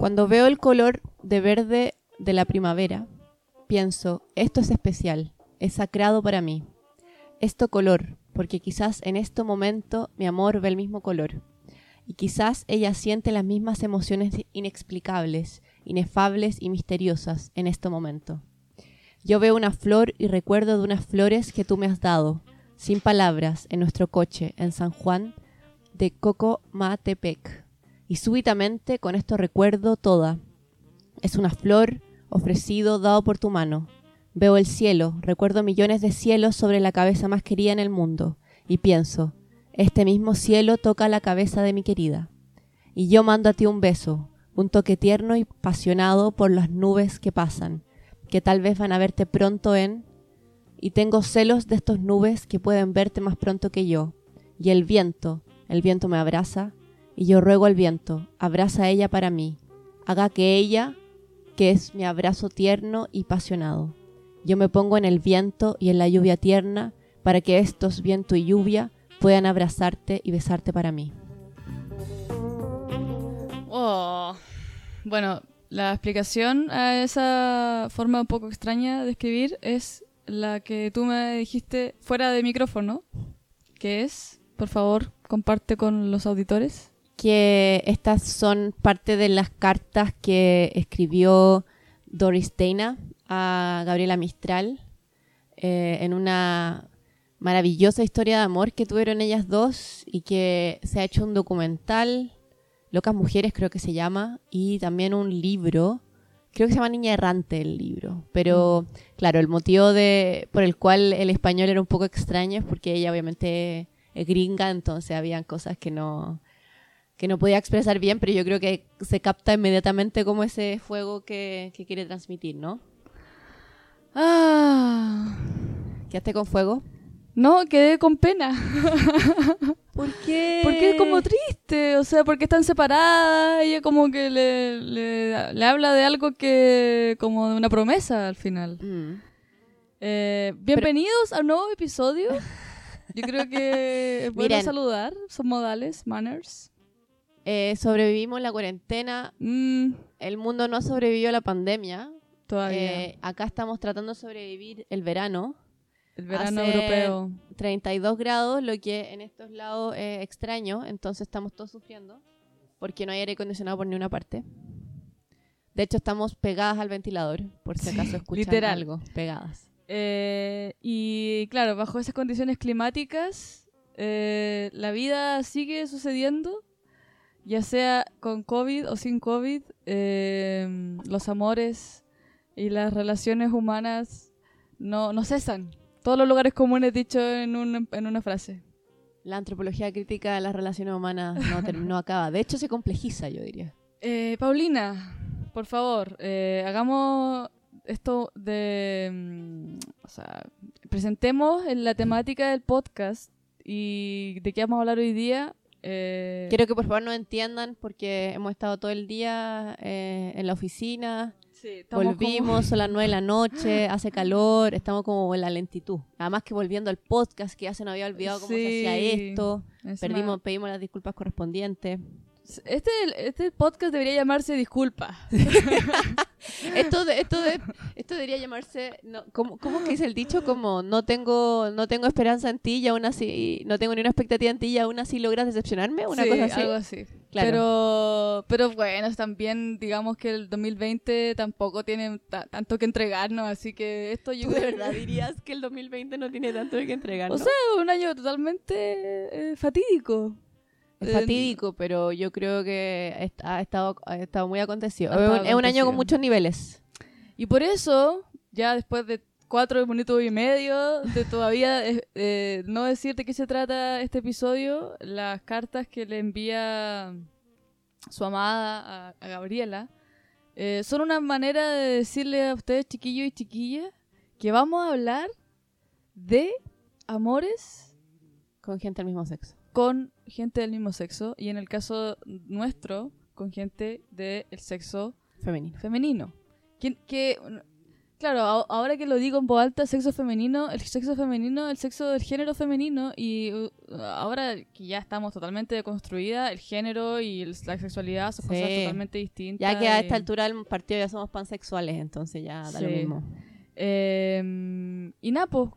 Cuando veo el color de verde de la primavera, pienso, esto es especial, es sacrado para mí. Esto color, porque quizás en este momento mi amor ve el mismo color. Y quizás ella siente las mismas emociones inexplicables, inefables y misteriosas en este momento. Yo veo una flor y recuerdo de unas flores que tú me has dado, sin palabras, en nuestro coche, en San Juan de Cocomatepec. Y súbitamente con esto recuerdo toda. Es una flor ofrecido dado por tu mano. Veo el cielo, recuerdo millones de cielos sobre la cabeza más querida en el mundo, y pienso, este mismo cielo toca la cabeza de mi querida. Y yo mando a ti un beso, un toque tierno y apasionado por las nubes que pasan, que tal vez van a verte pronto en... Y tengo celos de estos nubes que pueden verte más pronto que yo. Y el viento, el viento me abraza, y yo ruego al viento, abraza a ella para mí, haga que ella, que es mi abrazo tierno y apasionado. Yo me pongo en el viento y en la lluvia tierna, para que estos viento y lluvia puedan abrazarte y besarte para mí. Oh. Bueno, la explicación a esa forma un poco extraña de escribir es la que tú me dijiste fuera de micrófono, que es, por favor, comparte con los auditores. Que estas son parte de las cartas que escribió Doris Dana a Gabriela Mistral eh, en una maravillosa historia de amor que tuvieron ellas dos y que se ha hecho un documental Locas Mujeres creo que se llama, y también un libro, creo que se llama Niña Errante el libro, pero mm. claro, el motivo de, por el cual el español era un poco extraño es porque ella obviamente es gringa, entonces habían cosas que no que no podía expresar bien, pero yo creo que se capta inmediatamente como ese fuego que, que quiere transmitir, ¿no? Ah. ¿Quedaste con fuego? No, quedé con pena. ¿Por qué? Porque es como triste, o sea, porque están separadas, ella como que le, le, habla de algo que, como de una promesa al final. Mm. Eh, bienvenidos a un nuevo episodio. Yo creo que es bueno saludar, son modales, manners. Eh, sobrevivimos la cuarentena, mm. el mundo no sobrevivió a la pandemia. Todavía. Eh, acá estamos tratando de sobrevivir el verano. El verano europeo. 32 grados, lo que en estos lados es extraño, entonces estamos todos sufriendo porque no hay aire acondicionado por ninguna parte. De hecho, estamos pegadas al ventilador, por si acaso escuchan algo, pegadas. Eh, y claro, bajo esas condiciones climáticas, eh, la vida sigue sucediendo, ya sea con COVID o sin COVID, eh, los amores y las relaciones humanas no, no cesan. Todos los lugares comunes dicho en, en una frase. La antropología crítica de las relaciones humanas no, acaba. De hecho, se complejiza, yo diría. Eh, Paulina, por favor, eh, hagamos esto de... Mm, o sea, presentemos la temática del podcast y de qué vamos a hablar hoy día. Eh, Quiero que por favor nos entiendan porque hemos estado todo el día en la oficina Volvimos a las nueve de la noche, hace calor, estamos como en la lentitud. Nada más que volviendo al podcast, que ya se nos había olvidado cómo se hacía esto. Perdimos, pedimos las disculpas correspondientes. Este, este podcast debería llamarse Disculpa. esto, de, esto, de, esto debería llamarse. No, ¿cómo, ¿Cómo que dice el dicho? Como no tengo, no tengo esperanza en ti y aún así. No tengo ni una expectativa en ti y aún así logras decepcionarme. Una cosa así. Algo así. Pero, pero bueno, también digamos que el 2020 tampoco tiene tanto que entregarnos, así que esto yo... de verdad dirías que el 2020 no tiene tanto que entregarnos? O sea, un año totalmente eh, fatídico. Es fatídico, pero yo creo que ha estado, ha estado muy acontecido. es un año con muchos niveles. Y por eso, ya después de cuatro minutos y medio de todavía eh, eh, no decir de qué se trata este episodio, las cartas que le envía su amada a, Gabriela eh, son una manera de decirle a ustedes, chiquillos y chiquillas, que vamos a hablar de amores con gente del mismo sexo con gente del mismo sexo y en el caso nuestro, con gente del sexo femenino. femenino. Que, que, Claro, a- ahora que lo digo en voz alta, sexo femenino, el sexo femenino, el sexo del género femenino, y uh, ahora que ya estamos totalmente deconstruida, el género y el- la sexualidad son cosas totalmente distintas. Ya que a y- esta altura del partido ya somos pansexuales, entonces ya da lo mismo. Eh, y nada, pues,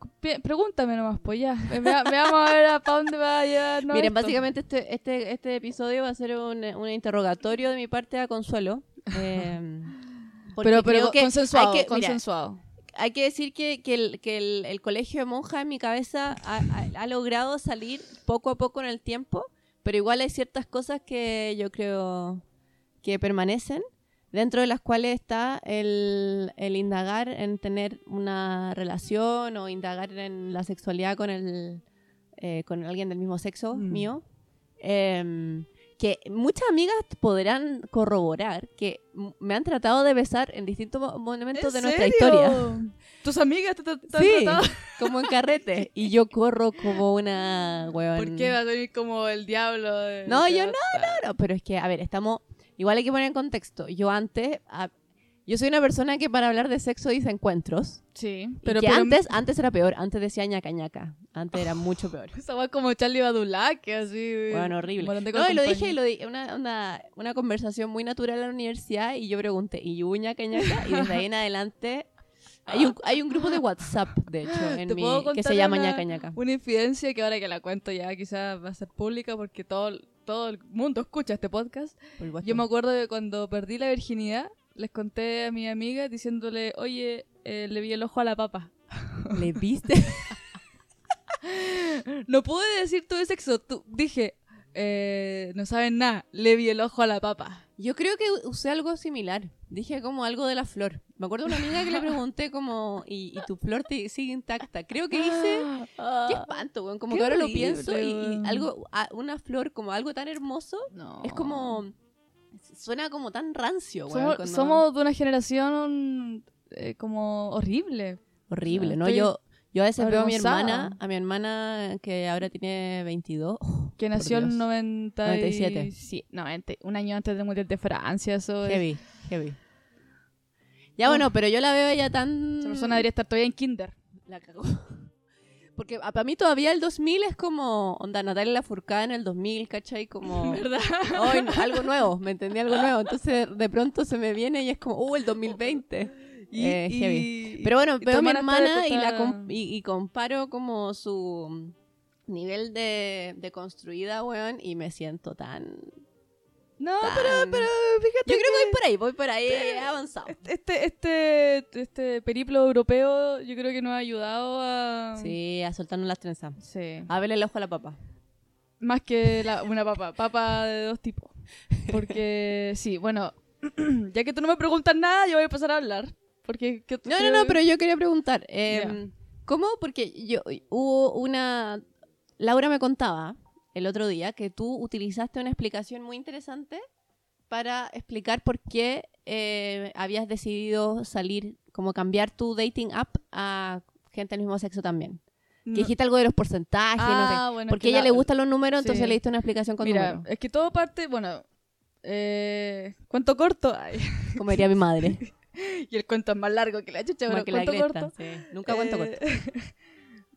pregúntame nomás, pues ya. Ve- vea- veamos a ver para dónde va a llevar. no, Miren, esto. básicamente este, este, este episodio va a ser un, un interrogatorio de mi parte a Consuelo. eh, Pero, pero que consensuado, hay que, mira, consensuado. hay que decir que, que el, que el, el colegio de monjas en mi cabeza ha, ha- ha logrado salir poco a poco en el tiempo, pero igual hay ciertas cosas que yo creo que permanecen, dentro de las cuales está el, el indagar en tener una relación o indagar en la sexualidad con, el, eh, con alguien del mismo sexo Mm. mío. Em, que muchas amigas podrán corroborar que me han tratado de besar en distintos mo- momentos de ¿En nuestra serio? historia. ¿Tus amigas te, te- te han Sí, tratado? como en carrete. Y yo corro como una huevón. ¿Por qué va a venir como el diablo? de- No, yo no, estar- Claro, pero es que, a ver, estamos... Igual hay que poner en contexto. Yo antes... a- yo soy una persona que para hablar de sexo dice encuentros. Sí, Pero pero, que pero antes, antes era peor. Antes decía ñaca ñaca. Antes era mucho peor. Esa va como Charlie Badulac, así. Bueno, horrible. No, y lo dije y lo dije. Una, una, una conversación muy natural en la universidad y yo pregunté, ¿y hubo ñaca ñaca? Y desde ahí en adelante... Hay un, hay un grupo de WhatsApp, de hecho, en ¿Te mi, que se llama una- ñaca ñaca. Una infidencia que ahora que la cuento ya quizás va a ser pública porque todo, todo el mundo escucha este podcast. Yo me acuerdo de cuando perdí la virginidad, les conté a mi amiga diciéndole, oye, eh, le vi el ojo a la papa. ¿Le viste? No pude decir tuve sexo, tu- dije, eh, no saben nada, le vi el ojo a la papa. Yo creo que usé algo similar. Dije como algo de la flor. Me acuerdo de una amiga que le pregunté como, ¿y, y tu flor te sigue intacta? Creo que hice... Qué espanto, weón. Como Qué que ahora lo pienso y, algo, a- una flor como algo tan hermoso, No. es como... Suena como tan rancio, weón. Somos, cuando- somos de una generación eh, como horrible. Horrible, ¿no? estoy Yo, yo a veces veo a mi hermana, a mi hermana que ahora tiene 22. oh, Que nació en Dios. 90 97. y- Sí, 90, un año antes del Mundial de Francia. Eso es- Heavy, heavy. Ya bueno, pero yo la veo ella tan... Esa persona debería estar todavía en kinder. La cagó. Porque para mí todavía el 2000 es como, onda, Natalia Lafourcade en el 2000, ¿cachai? Como, ¿Verdad? "Ay, no, algo nuevo, me entendí algo nuevo. Entonces de pronto se me viene y es como, uh, el 2020. Y, Eh, y- heavy. Pero bueno, veo a mi hermana y, la está- com- y, y comparo como su nivel de, de construida, weón, y me siento tan... No, tan- pero, pero fíjate Yo creo que que voy por ahí, voy por ahí, he avanzado. este, este, este periplo europeo yo creo que nos ha ayudado a... Sí, a soltarnos las trenzas. Sí. A verle el ojo a la papa. Más que la- una papa. Papa de dos tipos. Porque, sí, bueno, ya que tú no me preguntas nada, yo voy a empezar a hablar. Porque... ¿qué- No, qué- no, no, pero yo quería preguntar. eh, Ya. ¿Cómo? Porque yo hubo una... Laura me contaba el otro día que tú utilizaste una explicación muy interesante para explicar por qué eh, habías decidido salir, como cambiar tu dating app a gente del mismo sexo también. no- Que dijiste algo de los porcentajes, no sé. Ah, bueno, Porque a ella le gustan los números, entonces le diste una explicación con Mira, números. es que todo parte, bueno, eh, cuento corto. Ay, Como diría mi madre. y el cuento es más largo que la chucha, pero que la cuento Greta, corto. sí. Nunca cuento Eh, corto.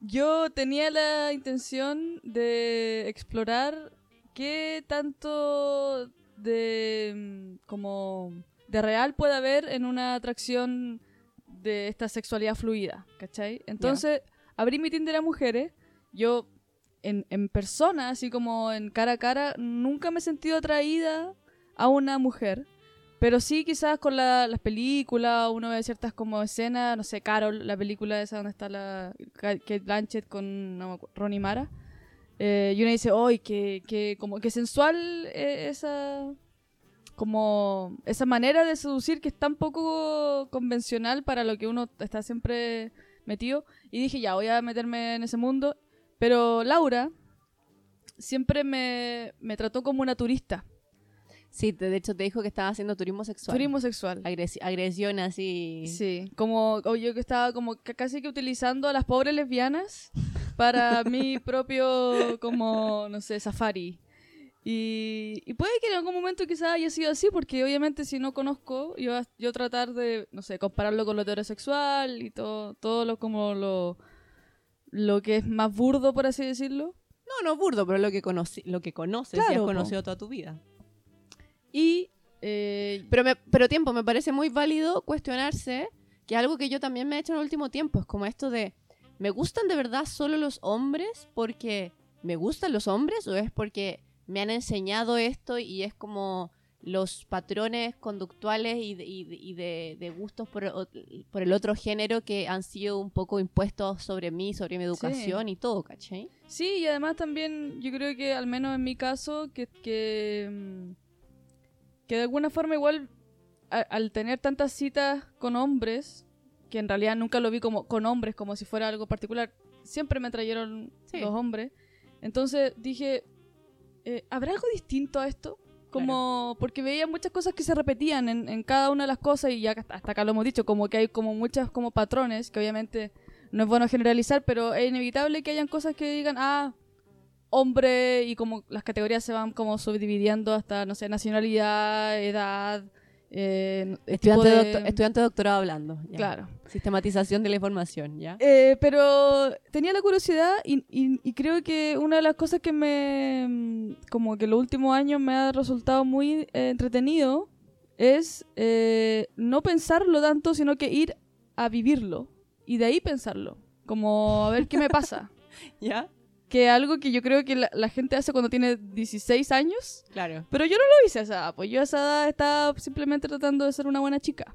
Yo tenía la intención de explorar qué tanto de mm, como de real puede haber en una atracción de esta sexualidad fluida, ¿cachai? Entonces, abrí mi Tinder a mujeres, yo en, en persona, así como en cara a cara, nunca me he sentido atraída a una mujer. Pero sí, quizás con la- las películas, uno ve ciertas como escenas, no sé, Carol, la película esa donde está la Ka- Kate Blanchett con no Ronnie Mara. Eh, y uno dice, ¡ay, que, que, como que sensual eh, esa como esa manera de seducir que es tan poco convencional para lo que uno está siempre metido. Y dije, ya, voy a meterme en ese mundo. Pero Laura siempre me, me trató como una turista, Sí, te- de hecho te dijo que estaba haciendo turismo sexual. turismo sexual. Agresi- agresión así. Sí, como o yo que estaba como ca- casi que utilizando a las pobres lesbianas para mi propio como no sé, safari. Y, y puede que en algún momento quizás haya sido así, porque obviamente si no conozco, yo, yo tratar de, no sé, compararlo con lo heterosexual y todo, todo lo como lo, lo que es más burdo, por así decirlo. No, no burdo, pero lo que, conocí, lo que conoces y Claro, has po. conocido toda tu vida. Y eh, Pero, me, pero tiempo, me parece muy válido cuestionarse, que es algo que yo también me he hecho en el último tiempo, es como esto de, ¿me gustan de verdad solo los hombres porque me gustan los hombres o es porque me han enseñado esto y es como los patrones conductuales y de, y de- de- gustos por, por el otro género que han sido un poco impuestos sobre mí, sobre mi educación y todo, ¿cachai? Sí, y además también yo creo que al menos en mi caso, que, que, mm, que de alguna forma igual a- al tener tantas citas con hombres, que en realidad nunca lo vi como con hombres como si fuera algo particular, siempre me trajeron Sí. los hombres. Entonces dije, eh, ¿habrá algo distinto a esto? Como, porque veía muchas cosas que se repetían en, en cada una de las cosas y ya hasta hasta acá lo hemos dicho, como que hay como muchas como patrones que obviamente no es bueno generalizar, pero es inevitable que hayan cosas que digan, ah, hombre, y como las categorías se van como subdividiendo hasta, no sé, nacionalidad, edad, eh, Estudiante, de- de... doctor- estudiante de doctorado hablando. ya. Claro. Sistematización de la información, ¿ya? Eh, pero tenía la curiosidad y, y- y creo que una de las cosas que me, mm, como que los últimos años me ha resultado muy eh, entretenido es no pensarlo tanto, sino que ir a vivirlo y de ahí pensarlo, como a ver qué me pasa. ¿Ya? Que algo que yo creo que la, la gente hace cuando tiene 16 años, Claro. pero yo no lo hice a esa edad, pues yo a esa edad estaba simplemente tratando de ser una buena chica.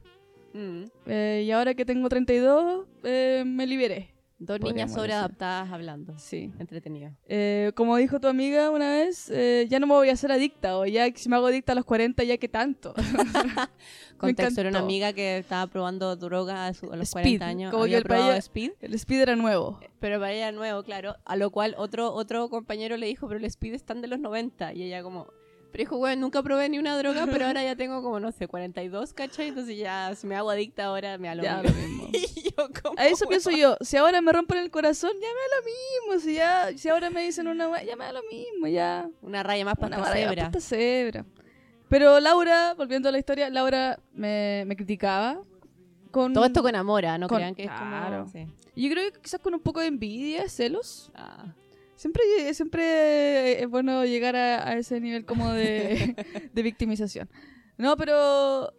Mm. Eh, y ahora que tengo 32, eh, me liberé. Dos niñas sobreadaptadas hablando. Sí. Entretenido. Eh, como dijo tu amiga una vez, eh, ya no me voy a hacer adicta, o ya si me hago adicta a los 40, ya que tanto. Contexto era una amiga que estaba probando droga a, su- a los Speed, 40 años. como que había el probado país- Speed, El speed era nuevo. pero para ella era nuevo, claro. A lo cual otro, otro compañero le dijo, pero el Speed están de los 90. Y ella como... Pero dijo, bueno, nunca probé ni una droga, pero ahora ya tengo como, no sé, 42, ¿cachai? Entonces ya, si me hago adicta ahora, me da lo Ya, mismo. lo mismo. y yo como... A eso pienso yo. Si ahora me rompen el corazón, ya me da lo mismo. Si, ya, si ahora me dicen una ya me da lo mismo. Ya. Una raya más Una para barbaridad, cebra. pasta cebra. Pero Laura, volviendo a la historia, Laura me, me criticaba. Con, Todo esto con amor, ¿ah? no con- crean que es claro. como... sí. y Yo creo que quizás con un poco de envidia, celos. Ah. Siempre, siempre es bueno llegar a, a ese nivel como de, de victimización. No, pero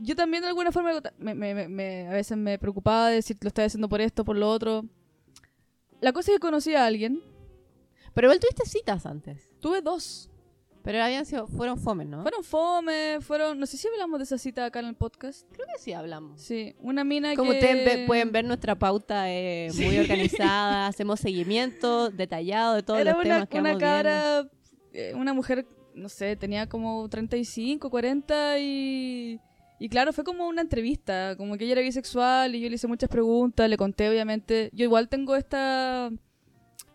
yo también de alguna forma me, me- me- a veces me preocupaba de decir lo estoy haciendo por esto, por lo otro. La cosa es que conocí a alguien. Pero igual tuviste citas antes. Tuve dos. Pero habían sido, fueron fomes, ¿no? Fueron fome, fueron... No sé si hablamos de esa cita acá en el podcast. Creo que sí hablamos. Sí, una mina Como que... ustedes ve- pueden ver, nuestra pauta es muy organizada, hacemos seguimiento detallado de todos Era los una, temas que una vamos viendo. cabra, eh, una mujer, no sé, tenía como 35, 40 y... Y claro, fue como una entrevista, como que ella era bisexual y yo le hice muchas preguntas, le conté obviamente. Yo igual tengo esta,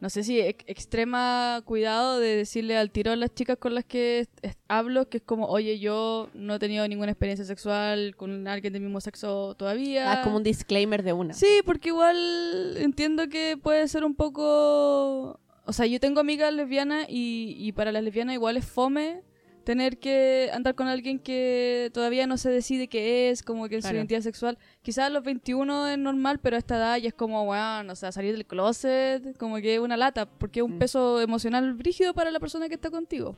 no sé si ex- extrema cuidado de decirle al tiro a las chicas con las que hablo, que es como, oye, yo no he tenido ninguna experiencia sexual con alguien del mismo sexo todavía. Ah, como un disclaimer de una. Sí, porque igual entiendo que puede ser un poco... O sea, yo tengo amigas lesbianas y, y para las lesbianas igual es fome tener que andar con alguien que todavía no se decide qué es, como que su Claro. identidad sexual. Quizás a los 21 es normal, pero a esta edad ya es como, bueno, o sea, salir del closet, como que es una lata, porque es un Mm. peso emocional brígido para la persona que está contigo.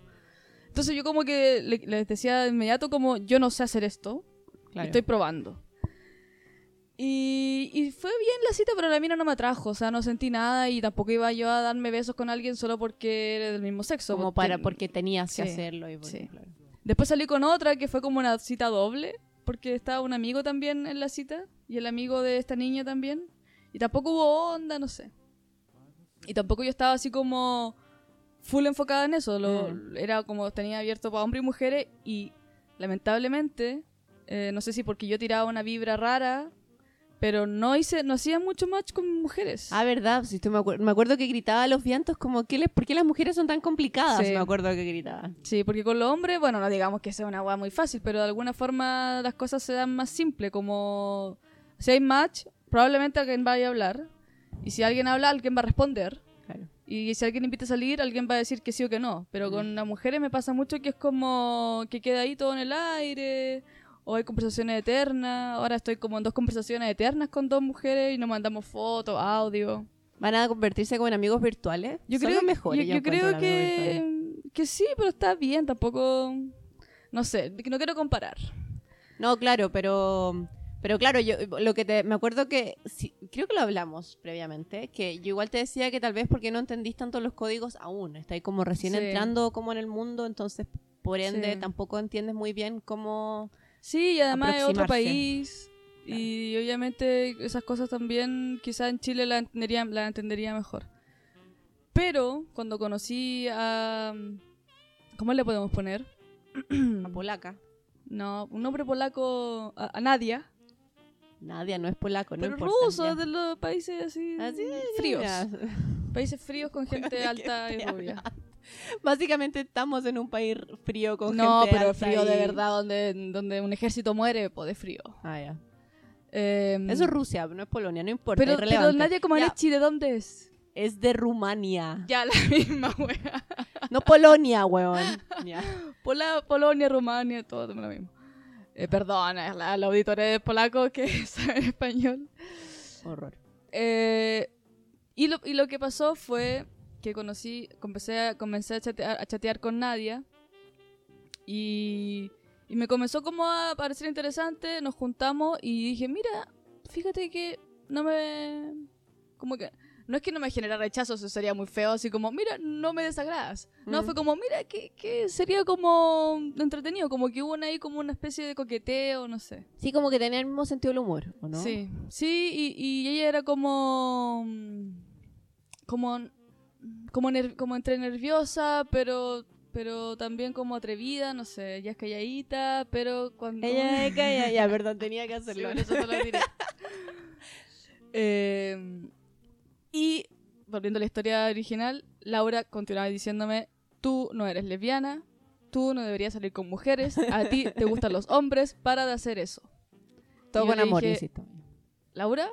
Entonces yo como que le- les decía de inmediato como, yo no sé hacer esto, Claro. Estoy probando. Y, y fue bien la cita, pero la mina no me atrajo. O sea, no sentí nada y tampoco iba yo a darme besos con alguien solo porque era del mismo sexo. como porque- para porque tenías que hacerlo. Y sí. claro. Después salí con otra que fue como una cita doble, porque estaba un amigo también en la cita y el amigo de esta niña también. Y tampoco hubo onda, no sé. Y tampoco yo estaba así como full enfocada en eso. Lo, Mm. Era como tenía abierto para hombres y mujeres y lamentablemente, eh, no sé si porque yo tiraba una vibra rara, pero no hice, no hacía mucho match con mujeres. Ah, verdad, si me, acuer- me acuerdo que gritaba a los vientos como, ¿qué les, ¿por qué las mujeres son tan complicadas? Sí. Me acuerdo que gritaba. Sí, porque con los hombres, bueno, no digamos que sea una weá muy fácil, pero de alguna forma las cosas se dan más simple, como si hay match, probablemente alguien vaya a hablar, y si alguien habla, alguien va a responder. Claro. Y si alguien invita a salir, alguien va a decir que sí o que no. Pero con las mujeres me pasa mucho que es como que queda ahí todo en el aire. O hay conversaciones eternas. Ahora estoy como en dos conversaciones eternas con dos mujeres y nos mandamos fotos, audio. ¿Van a convertirse como en amigos virtuales? Yo Son creo, los mejores, yo, yo creo que, que sí, pero está bien. Tampoco. No sé, no quiero comparar. No, claro, pero... Pero claro, yo lo que te, me acuerdo que sí, creo que lo hablamos previamente, que yo igual te decía que tal vez porque no entendís tanto los códigos aún, estáis como recién Sí. entrando como en el mundo, entonces por ende Sí. tampoco entiendes muy bien cómo Sí, y además es otro país. Y obviamente esas cosas también quizás en Chile la entendería, la entendería mejor. Pero cuando conocí a... ¿Cómo le podemos poner? a polaca. No, un nombre polaco a, a Nadia. Nadia no es polaco, no pero importa, ruso, ya. de los países así, Así, fríos. Países fríos con gente ¿De alta y rubia. Básicamente estamos en un país frío con No, gente pero alta frío de y- verdad, donde, donde un ejército muere, pues de frío. Ah, ya. Em, Eso es Rusia, no es Polonia, no importa, pero, pero. Nadia Comaneci, ¿de dónde es? Es de Rumania. Ya, la misma wea. No Polonia, weón. Ya. Pola- Polonia, Rumania, todo lo mismo. Eh, perdón, a la- al auditor de polaco que sabe español. Horror. Eh, y, lo, y lo que pasó fue que conocí, comencé a, comencé a, chatear, a chatear con Nadia y, y me comenzó como a parecer interesante, nos juntamos y dije, mira, fíjate que no me... como que... No es que no me genera rechazo, eso sería muy feo, así como, mira, no me desagradas. No, Mm. fue como, mira, que, que sería como entretenido, como que hubo ahí como una especie de coqueteo, no sé. Sí, como que tenía el mismo sentido del humor, ¿o no? Sí, sí, y, y ella era como. como. Como, ner- como entre nerviosa, pero. pero también como atrevida, no sé, ella es calladita, pero cuando. Ella es calla, ya, perdón, tenía que hacerlo. eso te lo diré. Eh, y, volviendo a la historia original, Laura continuaba diciéndome: Tú no eres lesbiana, tú no deberías salir con mujeres, a ti te gustan los hombres, para de hacer eso. Todo con amor, dije, insisto. Laura,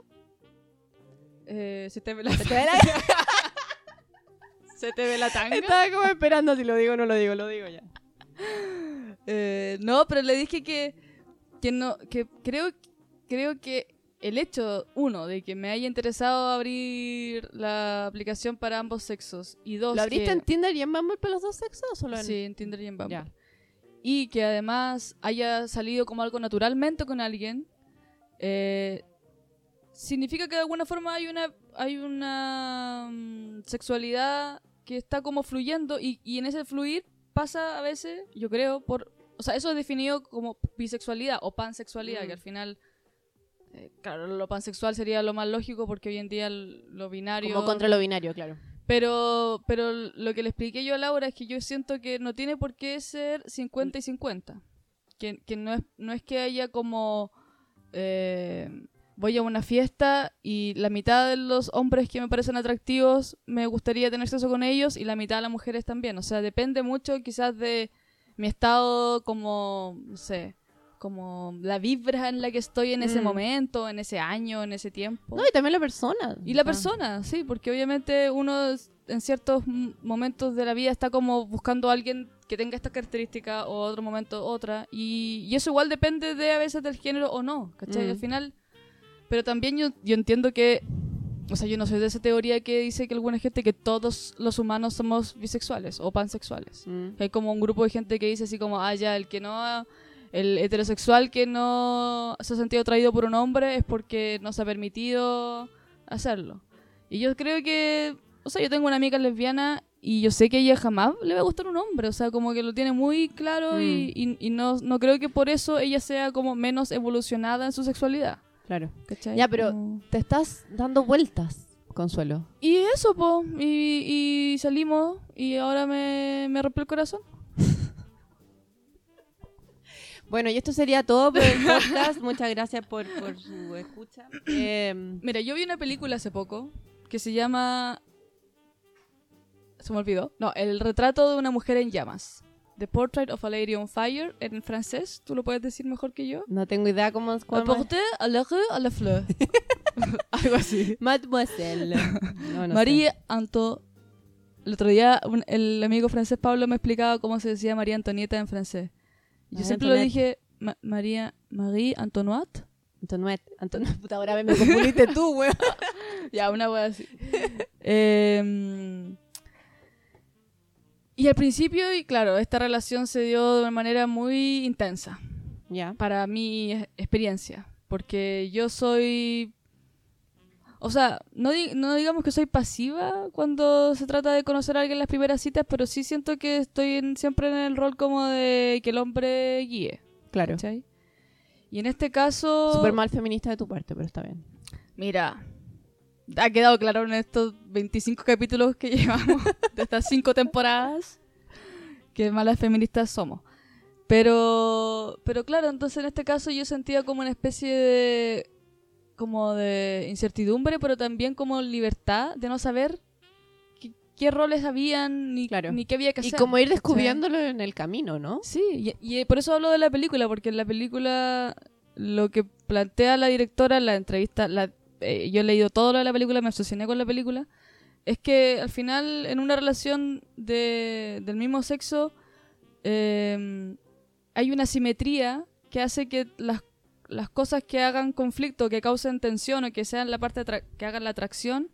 eh, se te ve la, ¿Te ve la- se te ve la tanga. Estaba como esperando si lo digo o no lo digo, lo digo ya. Eh, no, pero le dije que, que no, que creo, creo que el hecho, uno, de que me haya interesado abrir la aplicación para ambos sexos, y dos, ¿Lo abriste que- en Tinder y en Bumble para los dos sexos o solo en...? Sí, en Tinder y en Bumble. Ya. Y que además haya salido como algo naturalmente con alguien, eh, significa que de alguna forma hay una, hay una mm, sexualidad que está como fluyendo y, y en ese fluir pasa a veces, yo creo, por... O sea, eso es definido como bisexualidad o pansexualidad, Mm. que al final... eh, claro, lo pansexual sería lo más lógico porque hoy en día el- lo binario... Como contra lo binario, claro. Pero, pero lo que le expliqué yo a Laura es que yo siento que no tiene por qué ser 50 y 50. Que, que no, es, no es que haya como... eh, voy a una fiesta y la mitad de los hombres que me parecen atractivos me gustaría tener sexo con ellos y la mitad de las mujeres también. O sea, depende mucho quizás de mi estado como, no sé, como la vibra en la que estoy en ese Mm. momento, en ese año, en ese tiempo. No, y también la persona. Y la Ah. persona, sí, porque obviamente uno en ciertos momentos de la vida está como buscando a alguien que tenga esta característica o otro momento otra. Y, y eso igual depende de a veces del género o no, ¿cachai? Mm. Al final. Pero también yo, yo entiendo que. O sea, yo no soy de esa teoría que dice que alguna gente que todos los humanos somos bisexuales o pansexuales. Mm. Hay como un grupo de gente que dice así como, ah, ya, el que no, el heterosexual que no se ha sentido atraído por un hombre es porque no se ha permitido hacerlo. Y yo creo que, o sea, yo tengo una amiga lesbiana y yo sé que ella jamás le va a gustar un hombre, o sea, como que lo tiene muy claro y, y- y no, no creo que por eso ella sea como menos evolucionada en su sexualidad. Claro. ¿cachai? Ya, pero- Como- Te estás dando vueltas, Consuelo. Y eso, po, y, y salimos y ahora me, me rompió el corazón. Bueno, y esto sería todo por el podcast. Muchas gracias por, por su escucha. Eh, Mira, yo vi una película hace poco que se llama. Se me olvidó. No, El retrato de una mujer en llamas. The Portrait of a Lady on Fire en francés. ¿Tú lo puedes decir mejor que yo? no tengo idea cómo es. Le portrait à la rue à la fleur. Algo así. Mademoiselle. No, no. Marie Antoinette. el otro día un- el amigo francés Pablo me explicaba cómo se decía María Antonieta en francés. Yo María siempre lo Antoinette. dije Ma- María Marie Antoinette. Antoinette, Antoinette, puta, ahora me confundiste tú, weón. Ya, una wea así. Em, y al principio, y claro, esta relación se dio de una manera muy intensa. Ya. para mi experiencia. Porque yo soy. O sea, no, di- no digamos que soy pasiva cuando se trata de conocer a alguien en las primeras citas, pero sí siento que estoy en- siempre en el rol como de que el hombre guíe. Claro. ¿cachai? Y en este caso. Súper mal feminista de tu parte, pero está bien. Mira, ha quedado claro en estos 25 capítulos que llevamos de estas 5 temporadas que malas feministas somos. Pero, pero claro, entonces en este caso yo sentía como una especie de como de incertidumbre, pero también como libertad de no saber qué, qué roles habían ni, Claro. ni qué había que Y hacer. como ir descubriéndolo en el camino, ¿no? Sí, y, y por eso hablo de la película, porque en la película lo que plantea la directora en la entrevista, la, eh, yo he leído todo lo de la película, me obsesioné con la película, es que al final en una relación de, del mismo sexo eh, hay una simetría que hace que las, las cosas que hagan conflicto, que causen tensión o que sean la parte que hagan la atracción,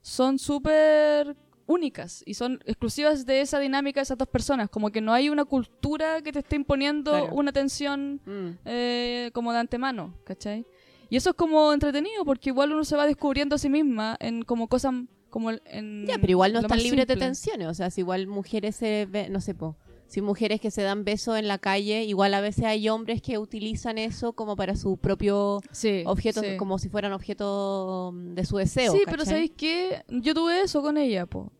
son súper únicas y son exclusivas de esa dinámica de esas dos personas. Como que no hay una cultura que te esté imponiendo Claro. una tensión Mm. eh, como de antemano, ¿cachai? Y eso es como entretenido porque igual uno se va descubriendo a sí misma en como cosas como en... Ya, pero igual no están libres de tensiones. O sea, si igual mujeres se ven, no sé, po, si mujeres que se dan besos en la calle, igual a veces hay hombres que utilizan eso como para su propio Sí, objeto, sí. como si fueran objeto de su deseo. Sí, pero. ¿sabéis qué? Yo tuve eso con ella, po.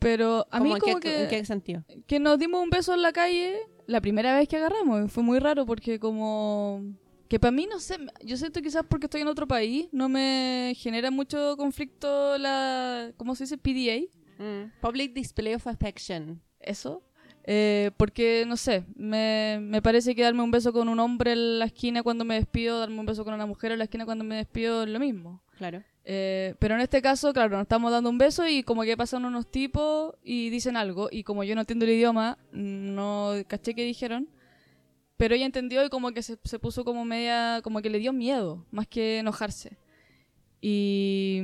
Pero a ¿Cómo mí en como qué, que... ¿En qué sentido? que nos dimos un beso en la calle la primera vez que agarramos. Fue muy raro porque como... Que para mí, no sé, yo siento quizás porque estoy en otro país, no me genera mucho conflicto la... ¿Cómo se dice? PDA. Mm. Public Display of Affection. Eso. Eh, porque, no sé, me, me parece que darme un beso con un hombre en la esquina cuando me despido, darme un beso con una mujer en la esquina cuando me despido es lo mismo. Claro. Eh, pero en este caso, claro, nos estamos dando un beso y como que pasan unos tipos y dicen algo y como yo no entiendo el idioma, no caché qué dijeron, pero ella entendió y como que se, se puso como media, como que le dio miedo, más que enojarse. Y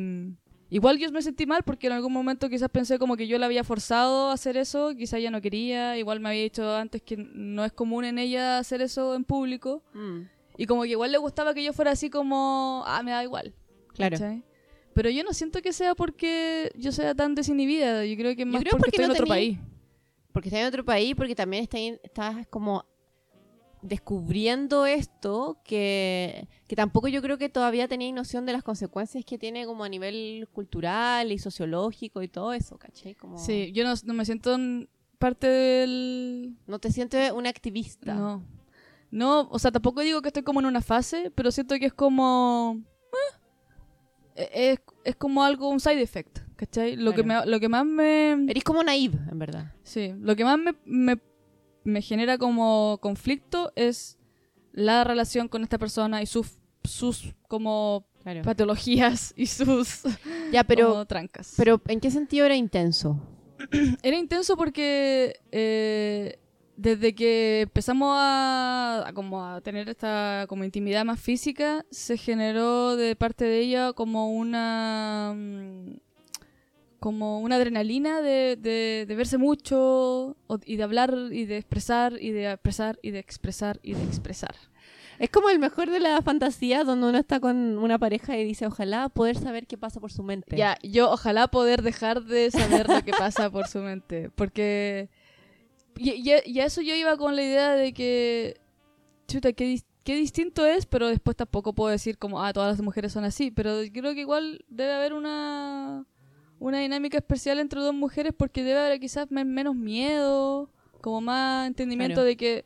igual yo me sentí mal porque en algún momento quizás pensé como que yo la había forzado a hacer eso, quizás ella no quería, igual me había dicho antes que no es común en ella hacer eso en público. Mm. Y como que igual le gustaba que yo fuera así como, ah, me da igual. Claro. ¿cachai? Pero yo no siento que sea porque yo sea tan desinhibida. Yo creo que más creo porque, porque estoy no en otro país. Porque está en otro país, porque también estás como descubriendo esto que, que tampoco yo creo que todavía tenía noción de las consecuencias que tiene como a nivel cultural y sociológico y todo eso, ¿cachai? Como Sí, yo no, no me siento en parte del... no te sientes una activista. No. No, o sea, tampoco digo que estoy como en una fase, pero siento que es como... eh, Es, es como algo, un side effect, ¿cachai? Lo, que, me, lo que más me... Eres como naive, en verdad. Sí, lo que más me, me, me genera como conflicto es la relación con esta persona y sus, sus como Claro. patologías y sus Ya, pero, como trancas. pero ¿en qué sentido era intenso? Era intenso porque eh, desde que empezamos a, a como a tener esta como intimidad más física, se generó de parte de ella como una mm, como una adrenalina de, de, de verse mucho o- y de hablar y de expresar y de expresar y de expresar y de expresar. Es como el mejor de la fantasía donde uno está con una pareja y dice, ojalá poder saber qué pasa por su mente. Ya, yo ojalá poder dejar de saber lo que pasa por su mente, porque... Y, y- y a eso yo iba con la idea de que... Chuta, qué, dis- qué distinto es, pero después tampoco puedo decir como, ah, todas las mujeres son así, pero creo que igual debe haber una, una dinámica especial entre dos mujeres porque debe haber quizás me- menos miedo, como más entendimiento Claro. de que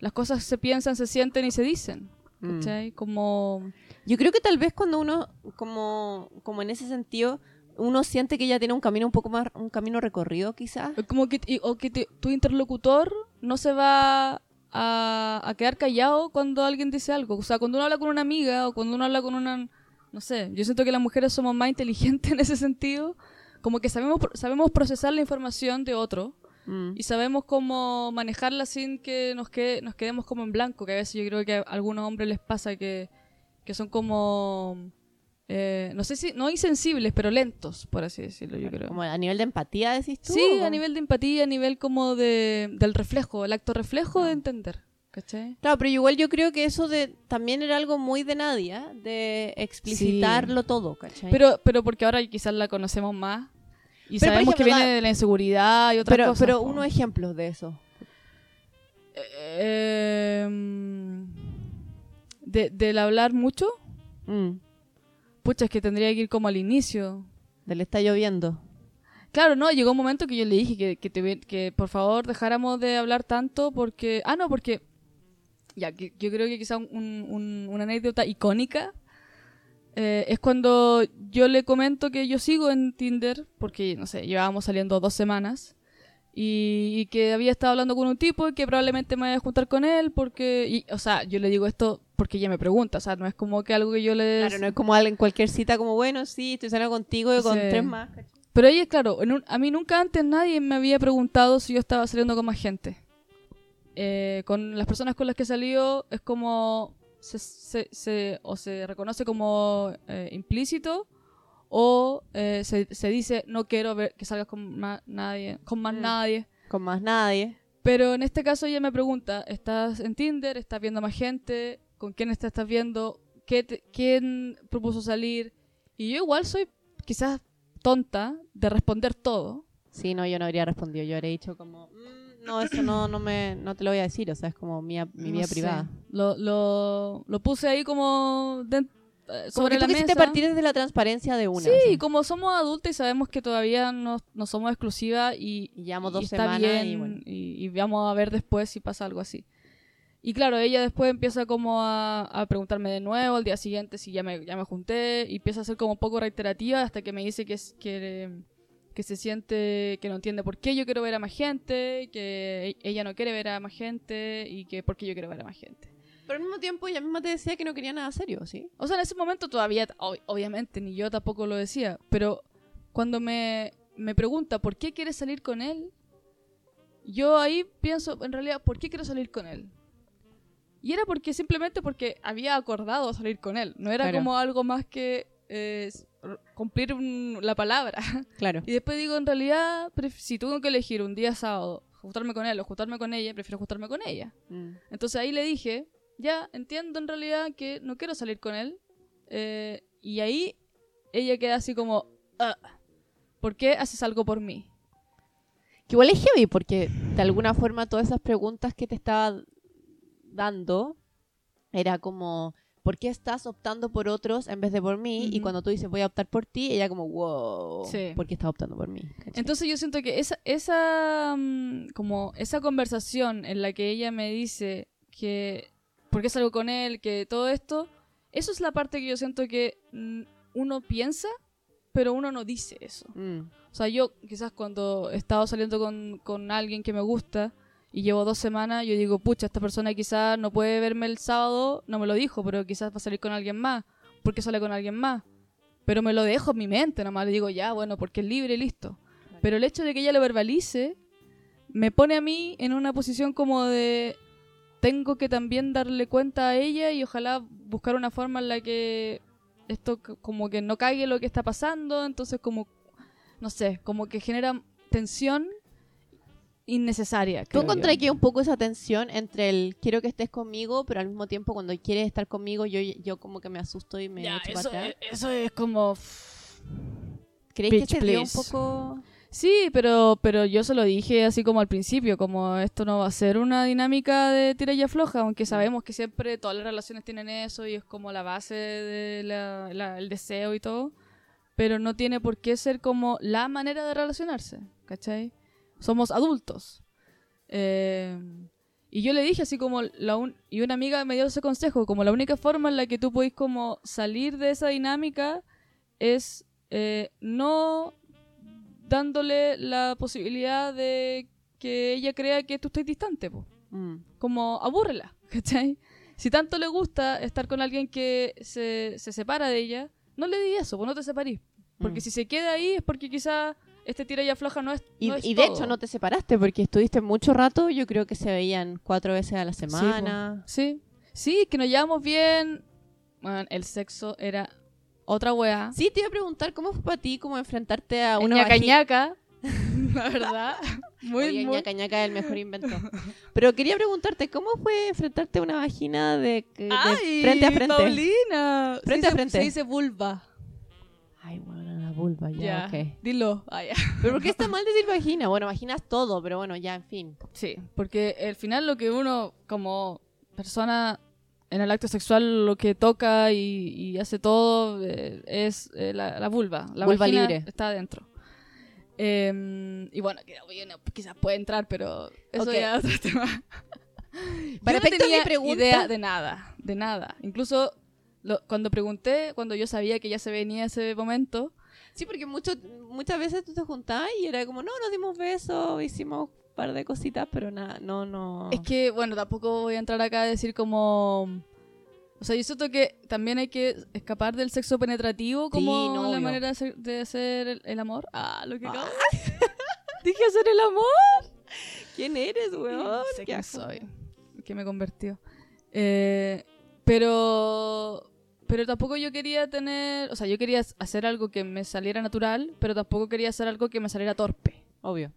las cosas se piensan, se sienten y se dicen, Mm. Como... Yo creo que tal vez cuando uno, como, como en ese sentido, uno siente que ya tiene un camino un poco más, un camino recorrido quizás. Como que, y- o que te- tu interlocutor no se va a, a quedar callado cuando alguien dice algo. O sea, cuando uno habla con una amiga o cuando uno habla con una... No sé, yo siento que las mujeres somos más inteligentes en ese sentido. como que sabemos, sabemos procesar la información de otro Mm. y sabemos cómo manejarla sin que nos, quede, nos quedemos como en blanco, que a veces yo creo que a algunos hombres les pasa que, que son como, eh, no sé si, no insensibles, pero lentos, por así decirlo, yo creo. Como a nivel de empatía, decís tú. Sí, a nivel de empatía, a nivel como de, del reflejo, el acto reflejo Ah. de entender, ¿cachai? Claro, pero igual yo creo que eso de también era algo muy de Nadia, de explicitarlo todo, ¿cachai? Pero, pero porque ahora quizás la conocemos más y Pero, sabemos que viene de la inseguridad y otras pero, cosas. pero unos ejemplos de eso. Eh, de, del hablar mucho, Mm. pucha, es que tendría que ir como al inicio. Del está lloviendo. Claro, no, llegó un momento que yo le dije que, que, te- que por favor dejáramos de hablar tanto porque... Ah, no, porque... Ya, yo creo que quizá un- un- una anécdota icónica eh, es cuando yo le comento que yo sigo en Tinder, porque, no sé, llevábamos saliendo dos semanas, y, y que había estado hablando con un tipo y que probablemente me vaya a juntar con él, porque... Y, o sea, yo le digo esto porque ella me pregunta, o sea, no es como que algo que yo le... Claro, no es como en cualquier cita como, bueno, sí, estoy saliendo contigo y con Sí. tres más. Pero ella, claro, en un- a mí nunca antes nadie me había preguntado si yo estaba saliendo con más gente. Eh, con las personas con las que he salido es como se, se- se- o se reconoce como eh, implícito o eh, se, se dice no quiero ver que salgas con más nadie, con más Mm. nadie. Con más nadie. Pero en este caso ella me pregunta, ¿estás en Tinder? ¿Estás viendo más gente? ¿Con quién te estás viendo? ¿Qué te- ¿Quién propuso salir? Y yo igual soy quizás tonta de responder todo. Sí, no, yo no habría respondido. Yo habría dicho como, "Mm, no, eso no, no, me, no te lo voy a decir. O sea, es como mi, mi No vida sé. privada. Lo, lo, lo puse ahí como de- eh, Como sobre que tú la mesa. partir desde la transparencia de una. sí, así. como somos adultos y sabemos que todavía no, no somos exclusivas y, Y llevamos y dos está semanas bien, y bueno. y, y vamos a ver después si pasa algo así. Y claro, ella después empieza como a, a preguntarme de nuevo al día siguiente si ya me, ya me junté y empieza a ser como un poco reiterativa hasta que me dice que, es, que, que se siente que no entiende por qué yo quiero ver a más gente, que e- ella no quiere ver a más gente y que por qué yo quiero ver a más gente. Pero al mismo tiempo ella misma te decía que no quería nada serio, ¿sí? O sea, en ese momento todavía, ob- obviamente, ni yo tampoco lo decía, pero cuando me, me pregunta por qué quieres salir con él, yo ahí pienso, en realidad, ¿por qué quiero salir con él? Y era porque simplemente porque había acordado salir con él, no era Claro. como algo más que eh, cumplir un- la palabra. Claro. Y después digo, en realidad, si tengo que elegir un día sábado, juntarme con él o juntarme con ella, prefiero juntarme con ella. Mm. Entonces ahí le dije, ya entiendo en realidad que no quiero salir con él. eh, y ahí ella queda así como, "Ah, ¿por qué haces algo por mí? Que igual es heavy porque de alguna forma todas esas preguntas que te estaba dando era como, ¿por qué estás optando por otros en vez de por mí? Y cuando tú dices voy a optar por ti, ella como, wow, Sí. ¿por qué estás optando por mí? ¿Cachai? Entonces yo siento que esa, esa, mm, como esa conversación en la que ella me dice que, ¿por qué salgo con él? Que todo esto, eso es la parte que yo siento que mm, uno piensa, pero uno no dice eso. Mm, O sea, yo quizás cuando he estado saliendo con, con alguien que me gusta y llevo dos semanas, yo digo, pucha, esta persona quizás no puede verme el sábado, no me lo dijo, pero quizás va a salir con alguien más, porque sale con alguien más. Pero me lo dejo en mi mente, nomás le digo, ya, bueno, porque es libre listo. Pero el hecho de que ella lo verbalice me pone a mí en una posición como de tengo que también darle cuenta a ella y ojalá buscar una forma en la que esto como que no caiga lo que está pasando, entonces como no sé, como que genera tensión innecesaria. ¿Tú yo. encontrás que un poco esa tensión entre el quiero que estés conmigo, pero al mismo tiempo cuando quieres estar conmigo, yo, yo como que me asusto y me Ya, echo para eso, atrás? es, eso es como... ¿Crees que se dio un poco...? Sí, pero, pero yo se lo dije así como al principio, como esto no va a ser una dinámica de tira y afloja, aunque sabemos que siempre todas las relaciones tienen eso y es como la base del deseo y todo, pero no tiene por qué ser como la manera de relacionarse, ¿cachai? Somos adultos. Eh, y yo le dije así como, la un- y una amiga me dio ese consejo, como la única forma en la que tú podés como salir de esa dinámica es eh, no dándole la posibilidad de que ella crea que tú estás distante. Mm, como abúrrela, ¿cachai? Si tanto le gusta estar con alguien que se, se separa de ella, no le di eso, pues no te separís. Porque Mm. si se queda ahí es porque quizá este tira y afloja no es. Y, no es y de todo. hecho no te separaste porque estuviste mucho rato, yo creo que se veían cuatro veces a la semana. Sí. Sí, que nos llevamos bien. Bueno, el sexo era otra weá. Sí, te iba a preguntar cómo fue para ti como enfrentarte a una ñaca vagi- ñaca, La verdad. Muy, Oye, muy. ñaca ñaca es el mejor invento. Pero quería preguntarte, ¿cómo fue enfrentarte a una vagina de, de Ay, frente a frente? Paulina. Frente se a dice- frente. Se dice vulva. Ay, bueno, vulva, ya, Ya. ok. Dilo. Ah. ¿Pero por qué está mal decir vagina? Bueno, vagina es todo, pero bueno, ya, en fin. Sí, porque al final lo que uno como persona en el acto sexual lo que toca y, y hace todo eh, es eh, la, la vulva. La Vulva vagina libre. está adentro. Eh, y bueno, quizás puede entrar, pero eso ya es otro tema. Para yo no tenía mi pregunta- idea de nada, de nada. Incluso lo- cuando pregunté, cuando yo sabía que ya se venía ese momento, Sí, porque mucho, muchas veces tú te juntabas y era como, no, nos dimos besos, hicimos un par de cositas, pero nada, no, no. Es que, bueno, tampoco voy a entrar acá a decir como... O sea, yo siento que también hay que escapar del sexo penetrativo como no, la manera de hacer, el, el amor. Ah, lo que Ah. acabo de decir. Dije hacer el amor. ¿Quién eres, weón? sé Qué quién soy. Que me convirtió. Eh, pero... Pero tampoco yo quería tener... O sea, yo quería hacer algo que me saliera natural, pero tampoco quería hacer algo que me saliera torpe. Obvio.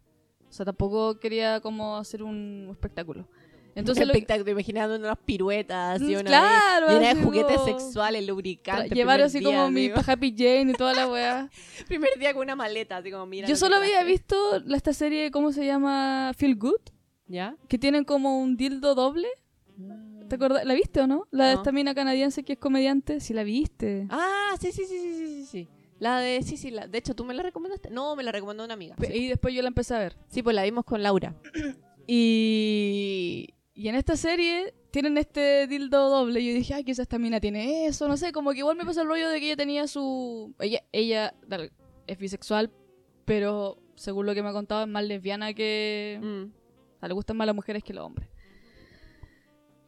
O sea, tampoco quería como hacer un espectáculo. Entonces, que- espectáculo, imaginando unas piruetas y Mm, una claro, llena de juguetes como- sexuales, lubricantes. Llevar así día, como mi digo. Happy Jane y toda la weá. primer día con una maleta, así como mira. Yo solo había traje. visto esta serie, ¿cómo se llama? Feel Good, ¿Ya? que tienen como un dildo doble. ¿Te acuerdas? ¿La viste o no? La de No. esta mina canadiense que es comediante. Sí, la viste. Ah, sí, sí, sí, sí, sí, sí, sí. La de, sí, sí, la, de hecho, ¿tú me la recomendaste? No, me la recomendó una amiga. Pe- Sí, Y después yo la empecé a ver. Sí, pues la vimos con Laura. Y, y en esta serie tienen este dildo doble. Y yo dije, ay, quizás esta mina tiene eso. No sé, como que igual me pasó el rollo de que ella tenía su. Ella, ella dale, es bisexual, pero según lo que me ha contado, es más lesbiana que. Mm. O sea, le gustan más las mujeres que los hombres.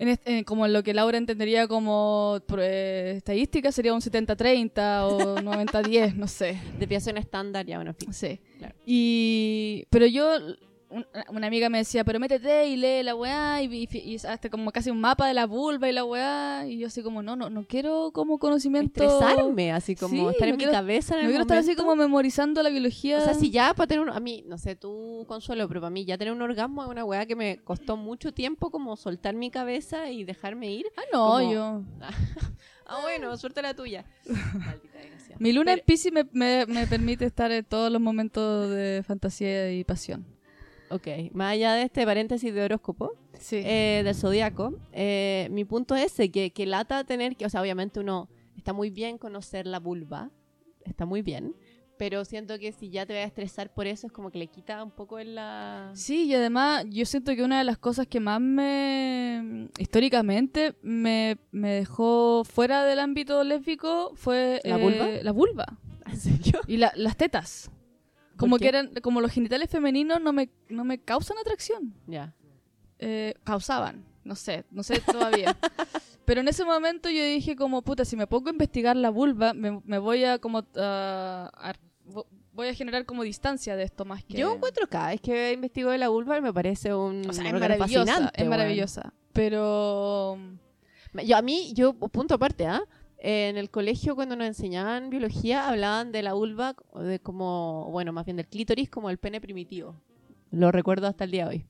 En este- en como en lo que Laura entendería como eh, estadística sería un 70-30 o 90-10, no sé. Desviación estándar, ya, bueno. Sí. Claro. Y. Pero yo. Un- una amiga me decía, pero métete y lee la weá y, y, y hasta como casi un mapa de la vulva y la weá. Y yo así como, no, no, no quiero como conocimiento. Estresarme, así como Sí, estar no en quiero- mi cabeza en No el quiero estar así como memorizando la biología. O sea, si ya para tener un... A mí, no sé, tú, Consuelo, pero para mí ya tener un orgasmo es una weá que me costó mucho tiempo como soltar mi cabeza y dejarme ir. Ah, no, como- yo. Ah, bueno, suerte la tuya. Maldita. Mi luna Pero- en Pisces me, me, me permite estar en todos los momentos de fantasía y pasión. Ok, más allá de este paréntesis de horóscopo, Sí. eh, del zodiaco, eh, mi punto es ese, que, que lata tener que, o sea, obviamente uno está muy bien conocer la vulva, está muy bien, pero siento que si ya te vas a estresar por eso es como que le quita un poco en la... Sí, y además yo siento que una de las cosas que más me históricamente me, me dejó fuera del ámbito lésbico fue ¿La eh, vulva? La vulva ¿En serio? y la- las tetas. Como qué? que eran como los genitales femeninos no me, no me causan atracción. Ya. Eh, causaban, no sé, no sé todavía. Pero en ese momento yo dije como, puta, si me pongo a investigar la vulva, me, me voy a como... a- vo- voy a generar como distancia de esto más que... Yo encuentro cada vez que investigo de la vulva me parece un O sea, es es maravillosa. Pero... Yo, a mí, yo, punto aparte, ¿ah? En el colegio cuando nos enseñaban biología hablaban de la vulva, de como, bueno, más bien del clítoris como el pene primitivo. Lo recuerdo hasta el día de hoy.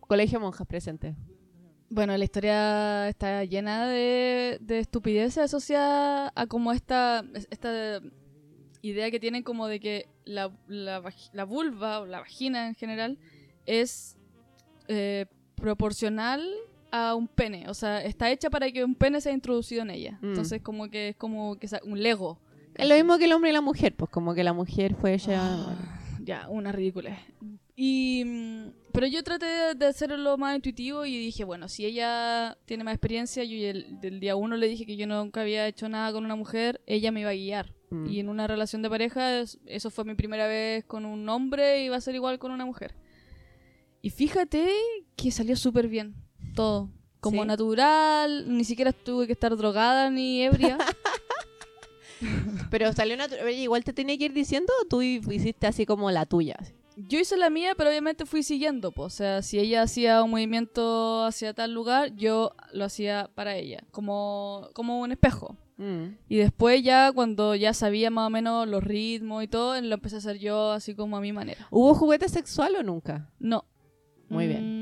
Colegio monjas presente. Bueno, la historia está llena de, de estupideces asociadas a como esta, esta idea que tienen como de que la, la, la vulva o la vagina en general es eh, proporcional a un pene. O sea, está hecha para que un pene sea introducido en ella. Mm. Entonces como que es como que un Lego. Es lo mismo que el hombre y la mujer, pues como que la mujer fue ella... bueno. Ya, una ridícula. Y, mm, pero yo traté de, hacerlo más intuitivo y dije, bueno, si ella tiene más experiencia, yo el- del día uno le dije que yo nunca había hecho nada con una mujer, ella me iba a guiar. Mm. Y en una relación de pareja, es- eso fue mi primera vez con un hombre y va a ser igual con una mujer. Y fíjate que salió súper bien, todo. Como ¿Sí? natural, ni siquiera tuve que estar drogada ni ebria. Pero salió natural. Igual te tenía que ir diciendo o tú hiciste así como la tuya. Yo hice la mía, pero obviamente fui siguiendo, pues. O sea, si ella hacía un movimiento hacia tal lugar, yo lo hacía para ella, como, como un espejo. Mm. Y después ya, cuando ya sabía más o menos los ritmos y todo, lo empecé a hacer yo así como a mi manera. ¿Hubo juguete sexual o nunca? No. Muy bien. bien.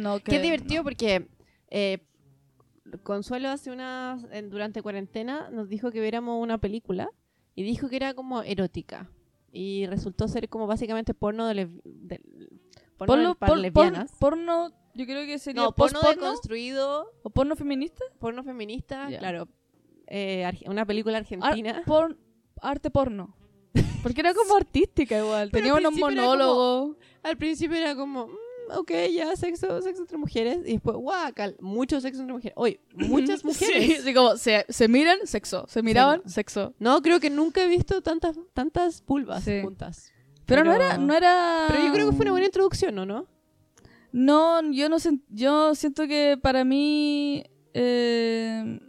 No, Qué divertido no. porque eh, Consuelo hace unas durante cuarentena nos dijo que viéramos una película y dijo que era como erótica y resultó ser como básicamente porno de, les- de- porno Porno, para por- lesbianas. por- porno, yo creo que sería no, porno deconstruido, o porno feminista. porno feminista, claro. Eh, una película Ar- argentina. por- arte porno. Porque era como artística igual. Tenía unos monólogos. Al principio era como, mm, ok, ya, sexo, sexo entre mujeres. Y después, guacal, mucho sexo entre mujeres. Oye, muchas mujeres. Sí, así como se, se miran, sexo. Se miraban, sexo. No, creo que nunca he visto tantas, tantas pulvas Sí. juntas. Pero, no era, no era. Pero yo creo que fue una buena introducción, ¿no? ¿no? No, yo no sen- yo siento que para mí, eh,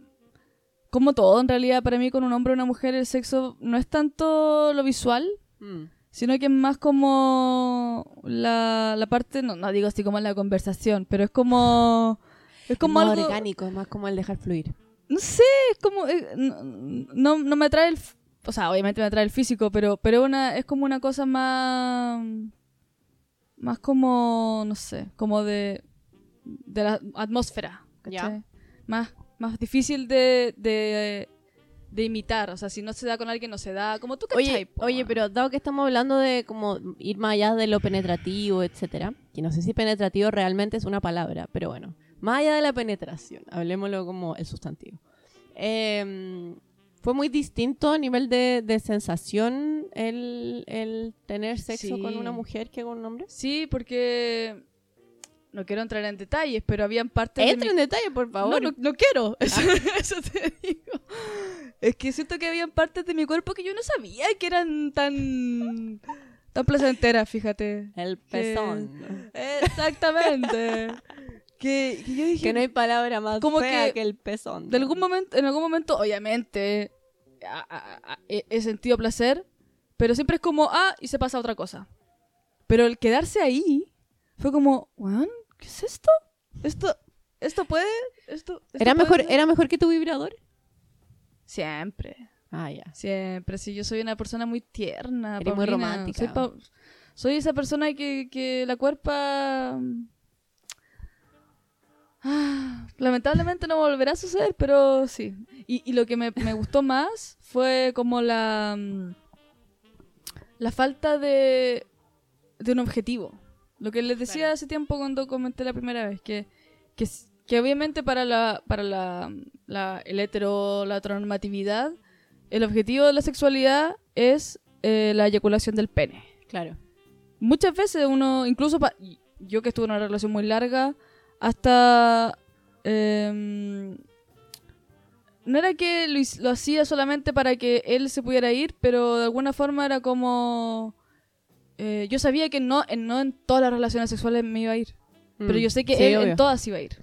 como todo en realidad, para mí con un hombre o una mujer el sexo no es tanto lo visual, Mm. Sino que es más como la, la parte, no, no digo así como la conversación, pero es como... Es como más algo... orgánico, es más como el dejar fluir. No sé, es como... eh, no, no, me atrae el... O sea, obviamente me atrae el físico, pero, pero una, es como una cosa más... Más como, no sé, como de... De la atmósfera, ¿cachai? Más, más difícil de, de, de imitar. O sea, si no se da con alguien, no se da. Como tú, ¿cachai? Oye, po, oye, pero dado que estamos hablando de como ir más allá de lo penetrativo, etcétera, que no sé si penetrativo realmente es una palabra, pero bueno, más allá de la penetración, hablemoslo como el sustantivo. Eh, fue muy distinto a nivel de, de sensación el, el tener sexo Sí. con una mujer que con un hombre. Sí, porque... No quiero entrar en detalles, pero habían partes de Entra mi- en detalle, por favor. No, no, no quiero. Eso, eso te digo. Es que siento que habían partes de mi cuerpo que yo no sabía que eran tan... Tan placenteras, fíjate. El pezón. Exactamente. que, que yo dije... Que no hay palabra más Como fea que que, el pezón. de algún momento, en algún momento, obviamente, a- a- a- he, he sentido placer, pero siempre es como, ah, y se pasa a otra cosa. Pero el quedarse ahí fue como, weón, ¿qué es esto? ¿Esto, esto puede? ¿Esto, esto ¿Era puede mejor, ser?" ¿Era mejor que tu vibrador? Siempre, Ah, ya. siempre. Sí, yo soy una persona muy tierna. Eres muy romántica. Soy, pa- soy esa persona que, que la cuerpa... Ah, lamentablemente no volverá a suceder, pero sí. Y, y lo que me, me gustó más fue como la... mm, La falta de, de un objetivo. Lo que les decía Claro. hace tiempo cuando comenté la primera vez, que, que obviamente para la para la, la el hetero, la heteronormatividad, el objetivo de la sexualidad es eh, la eyaculación del pene. Claro. Muchas veces uno, incluso pa- yo que estuve en una relación muy larga, hasta... em, no era que lo, hacía solamente para que él se pudiera ir, pero de alguna forma era como... eh, yo sabía que no en, no en todas las relaciones sexuales me iba a ir, pero yo sé que Mm. Sí, él obvio. en todas iba a ir.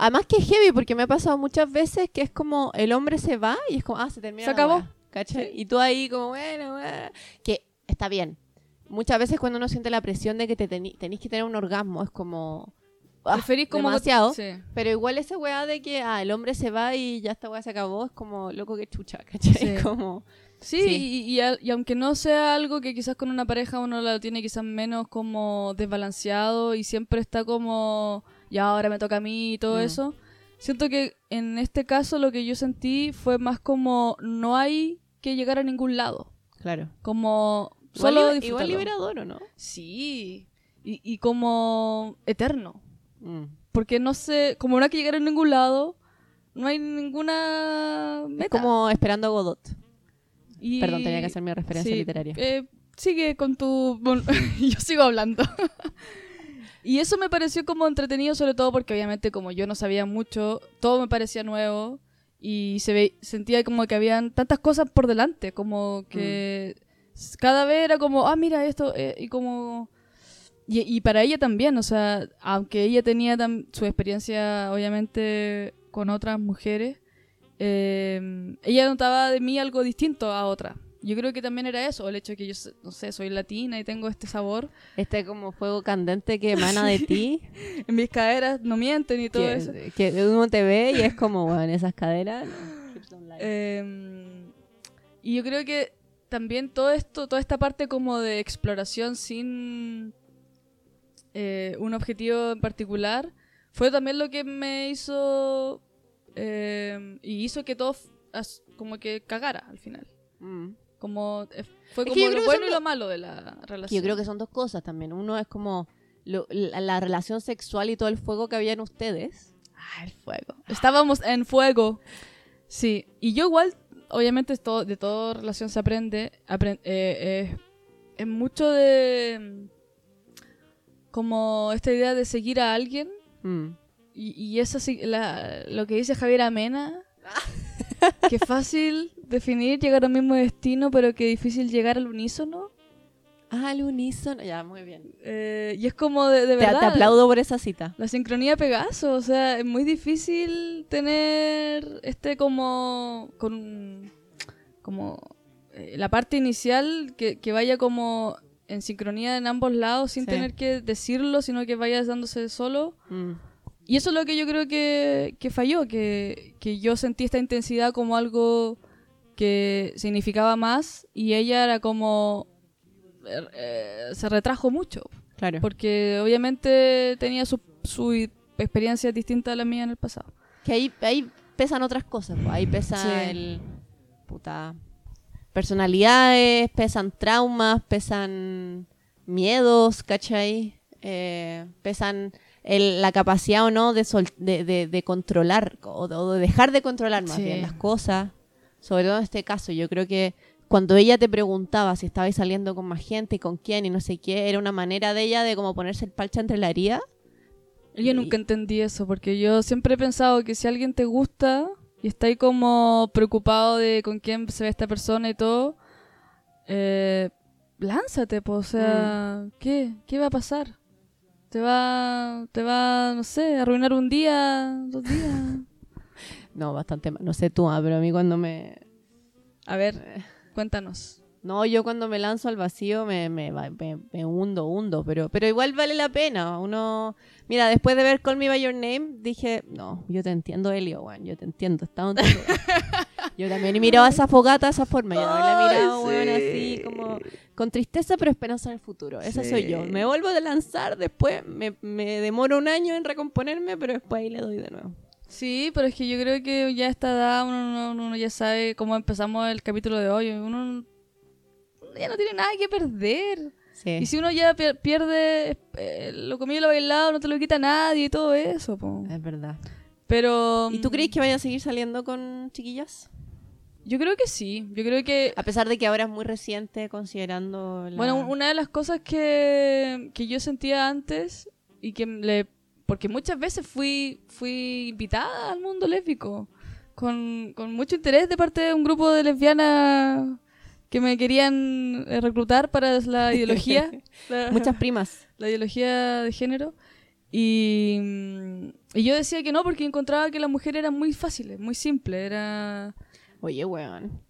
Además que es heavy, porque me ha pasado muchas veces que es como el hombre se va y es como, ah, se termina Se la acabó. ¿cachai? Sí. Y tú ahí como, bueno, bueno, que está bien. Muchas veces cuando uno siente la presión de que te tenés que tener un orgasmo, es como... ah, Preferís como... demasiado. Sí. Pero igual esa weá de que ah, el hombre se va y ya esta weá se acabó, es como loco que chucha, ¿cachai? Sí. Como... Sí, Sí. Y, y al- y aunque no sea algo que quizás con una pareja uno lo tiene quizás menos como desbalanceado y siempre está como, ya ahora me toca a mí y todo Mm. eso, siento que en este caso lo que yo sentí fue más como no hay que llegar a ningún lado, Claro. como Igual, solo igual disfrutarlo. liberador, ¿o no? Sí, y, y como eterno, Mm. porque no sé, como no hay que llegar a ningún lado, no hay ninguna meta. Es como esperando a Godot. Y- Perdón, tenía que hacer mi referencia Sí, literaria. eh, sigue con tu... bueno, yo sigo hablando. y eso me pareció como entretenido, sobre todo porque obviamente como yo no sabía mucho, todo me parecía nuevo y se ve, sentía como que habían tantas cosas por delante, como que s- cada vez era como, ah, mira esto, eh, y como... Y, y para ella también, o sea, aunque ella tenía su experiencia obviamente con otras mujeres, eh, ella notaba de mí algo distinto a otra. Yo creo que también era eso, el hecho de que yo, no sé, soy latina y tengo este sabor. Este como fuego candente que emana de ti, En mis caderas no mienten y todo que, eso. que uno te ve y es como, bueno, esas caderas. no. Eh, y yo creo que también todo esto, toda esta parte como de exploración sin eh, un objetivo en particular, fue también lo que me hizo eh, y hizo que todo como que cagara al final. Mm. Como eh, fue Es que como lo bueno y lo malo de la relación. yo creo que son dos cosas también. Uno es como lo- la, la relación sexual y todo el fuego que había en ustedes. Ah, el fuego. Estábamos en fuego. Sí, y yo igual, obviamente todo- de toda relación se aprende. apren- eh, eh, es mucho de... mm, Como esta idea de seguir a alguien. Mm. Y, y eso sí, la- lo que dice Javier Amena. que fácil definir llegar al mismo destino, pero que difícil llegar al unísono. Ah, al unísono. Ya, muy bien. Eh, y es como de, de Te, verdad. te aplaudo por esa cita. La sincronía Pegaso, o sea, es muy difícil tener este como con como eh, la parte inicial que, que vaya como en sincronía en ambos lados sin Sí. tener que decirlo, sino que vayas dándose solo. Mm. Y eso es lo que yo creo que, que falló, que, que yo sentí esta intensidad como algo que significaba más y ella era como eh, eh, se retrajo mucho. Claro. Porque obviamente tenía su, su experiencia distinta a la mía en el pasado. Que ahí, ahí pesan otras cosas. pues. Ahí pesa Sí. el. Puta. Personalidades, pesan traumas, pesan miedos, ¿cachai? Eh, pesan el- la capacidad o no de, sol- de, de- de controlar o de, o dejar de controlar más Sí. bien las cosas. Sobre todo en este caso, yo creo que cuando ella te preguntaba si estabais saliendo con más gente y con quién y no sé qué, era una manera de ella de como ponerse el parche entre la herida. Yo nunca entendí eso, porque yo siempre he pensado que si alguien te gusta y está ahí como preocupado de con quién se ve esta persona y todo, eh, lánzate, pues, o sea, ¿qué? ¿Qué va a pasar? Te va, te va, no sé, a arruinar un día, dos días. No, bastante más. No sé tú, ah, pero a mí cuando me, A ver, cuéntanos. No, yo cuando me lanzo al vacío me, me, va- me- me hundo, hundo, pero, pero igual vale la pena. Uno, mira, después de ver Call Me By Your Name, dije, no, yo te entiendo, Elio, weón, yo te entiendo, está donde tú". Yo también he mirado a esa fogata esa forma, yo la he mirado, Ay, weón, sí. así como con tristeza pero esperanza en el futuro. Esa soy yo. Me vuelvo a lanzar, después me, me demoro un año en recomponerme, pero después ahí le doy de nuevo. Sí, pero es que yo creo que ya a esta edad uno, no- uno ya sabe cómo empezamos el capítulo de hoy. Uno ya no tiene nada que perder. Sí. Y si uno ya pier- pierde eh, lo comido y lo bailado, no te lo quita nadie y todo eso. po. Es verdad. Pero... ¿Y tú crees que vaya a seguir saliendo con chiquillas? Yo creo que sí. Yo creo que... A pesar de que ahora es muy reciente considerando la... Bueno, una de las cosas que, que yo sentía antes y que le... Porque muchas veces fui, fui invitada al mundo lésbico con, con mucho interés de parte de un grupo de lesbianas que me querían eh, reclutar para la ideología. la- Muchas primas. la ideología de género. Y, mm, y yo decía que no porque encontraba que las mujeres eran muy fáciles, muy simples. Era... Oye, weón.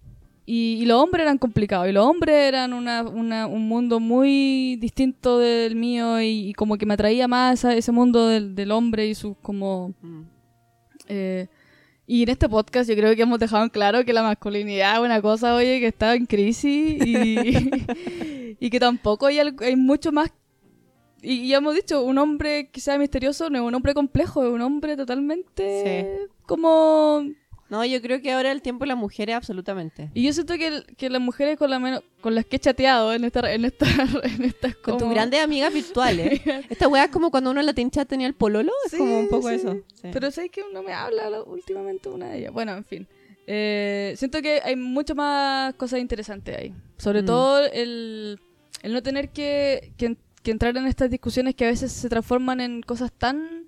Y, y los hombres eran complicados. Y los hombres eran una, una- un mundo muy distinto del mío. Y, y como que me atraía más a ese mundo del, del hombre y sus como... Mm. eh, y en este podcast yo creo que hemos dejado en claro que la masculinidad es una cosa, oye, que está en crisis y, y que tampoco hay, hay mucho más. Y, ya hemos dicho, un hombre sea misterioso no es un hombre complejo, es un hombre totalmente como... No, yo creo que ahora el tiempo de las mujeres absolutamente. Y yo siento que, que las mujeres con, la menos, con las que he chateado en esta... En esta en estas Con tus grandes amigas virtuales. Esta weá es como cuando uno en la tincha tenía el pololo. Es Sí, como un poco sí. eso. Sí. Pero sabes que no me habla la- últimamente una de ellas. Bueno, en fin. Eh, siento que hay mucho más cosas interesantes ahí. Sobre Mm. todo el, el no tener que, que, que entrar en estas discusiones que a veces se transforman en cosas tan...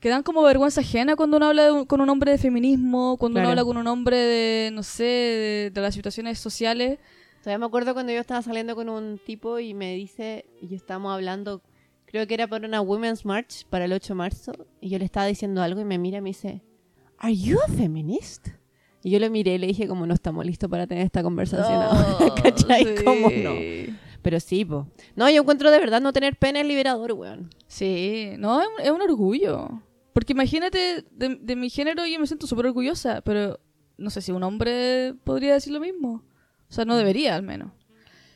que dan como vergüenza ajena cuando uno habla de un- con un hombre de feminismo, cuando Claro. uno habla con un hombre de, no sé, de, de las situaciones sociales. Todavía me acuerdo cuando yo estaba saliendo con un tipo y me dice, y yo estábamos hablando, creo que era para una Women's March para el 8 de marzo, y yo le estaba diciendo algo y me mira y me dice, ¿Are you a feminist? Y yo lo miré y le dije como no estamos listos para tener esta conversación No, ahora, ¿cachai? sí. ¿Cómo no? Pero sí, po. No, yo encuentro de verdad no tener pene es liberador, weón. Sí, no, es un, es un orgullo. Porque imagínate, de, de mi género yo me siento súper orgullosa, pero no sé si un hombre podría decir lo mismo. O sea, no debería al menos.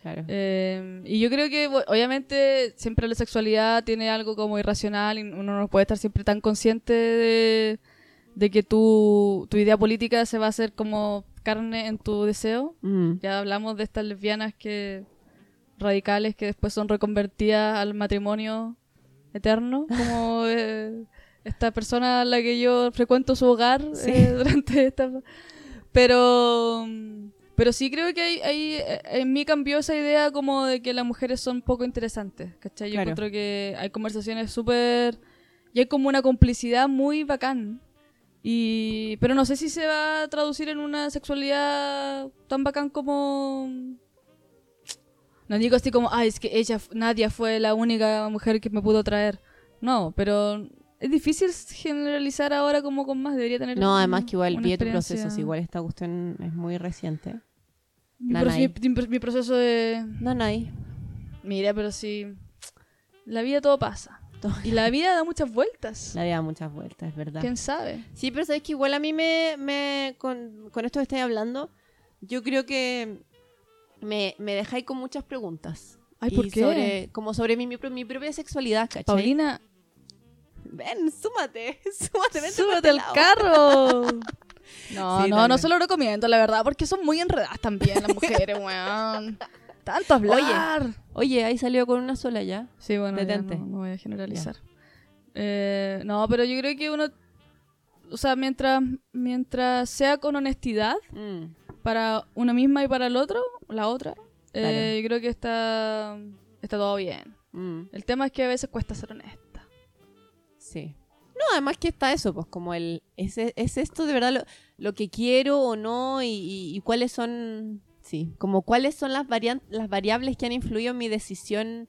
Claro. Eh, y yo creo que, obviamente, siempre la sexualidad tiene algo como irracional y uno no puede estar siempre tan consciente de, de que tu, tu idea política se va a hacer como carne en tu deseo. Mm. Ya hablamos de estas lesbianas que radicales que después son reconvertidas al matrimonio eterno, como eh, esta persona a la que yo frecuento su hogar Sí. eh, durante esta... Pero, pero sí creo que hay, hay- eh, en mí cambió esa idea como de que las mujeres son poco interesantes, ¿cachai? Yo Claro. encuentro que hay conversaciones súper... Y hay como una complicidad muy bacán. Y, pero no sé si se va a traducir en una sexualidad tan bacán como... No digo así como, ay, es que ella, Nadia fue la única mujer que me pudo traer. No, pero es difícil generalizar ahora como con más, debería tener... No, además que igual pide tu experiencia. proceso, igual esta cuestión es muy reciente. Mi, Nanay. proce- mi- mi proceso de... No, no hay. Mira, pero sí... La vida todo pasa. Y la vida da muchas vueltas. La vida da muchas vueltas, es verdad. ¿Quién sabe? Sí, pero sabes que igual a mí me, me con, con esto que estáis hablando, yo creo que me, me dejáis con muchas preguntas. Ay, Y ¿por qué? Sobre, como sobre mi, mi, pro- mi propia sexualidad, ¿cachai? Paulina, Ven, súmate, súmate, vente por súbete este al carro. No, Sí, no, no se lo recomiendo, la verdad, porque son muy enredadas también las mujeres, weón. Tanto hablar. Oye, ahí salió con una sola ya. Sí, bueno, ya no, no voy a generalizar. Eh, no, pero yo creo que uno, o sea, mientras, mientras sea con honestidad Mm, para una misma y para el otro, la otra, eh, yo creo que está, está todo bien. mm, El tema es que a veces cuesta ser honesta. Sí. No, además que está eso, pues como el... ¿Es, es esto de verdad lo, lo que quiero o no? Y, y- y cuáles son... Sí, como cuáles son las, las variables que han influido en mi decisión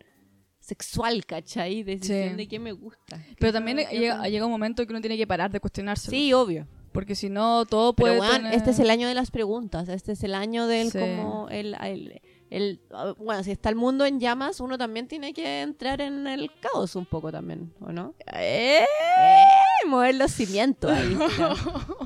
sexual, ¿cachai? Decisión Sí. de qué me gusta. Pero ¿Qué también llega, llega un momento que uno tiene que parar de cuestionarse. Sí, obvio. Porque si no, todo puede tener- este es el año de las preguntas, este es el año del Sí. como el, el, el- ah, bueno, si está el mundo en llamas, uno también tiene que entrar en el caos un poco también, ¿o no? ¡Eh! ¡Eh! Mover los cimientos ahí. ¿no?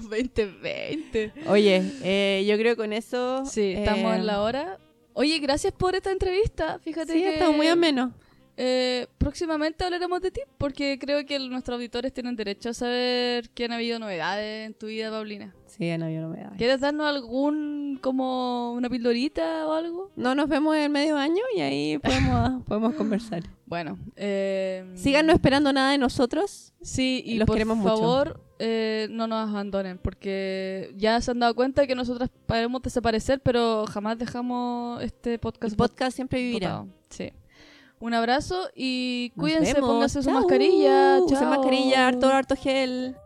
2020. Oye, eh, yo creo que con eso... Sí, estamos eh, en la hora. Oye, gracias por esta entrevista. Fíjate Sí, que está muy ameno. Eh, próximamente hablaremos de ti porque creo que nuestros auditores tienen derecho a saber que han habido novedades en tu vida, Paulina. Sí, no había novedades. ¿Quieres darnos algún, como una pildorita o algo? No nos vemos en medio año y ahí podemos, podemos conversar. Bueno, eh, Síganos esperando nada de nosotros. Sí, y Los por queremos mucho. favor, eh, no nos abandonen, porque ya se han dado cuenta que nosotras podemos desaparecer, pero jamás dejamos este podcast El podcast siempre vivirá. botado. Sí. Un abrazo y cuídense, pónganse su Chao. mascarilla. Usen chao. mascarilla, harto, harto gel.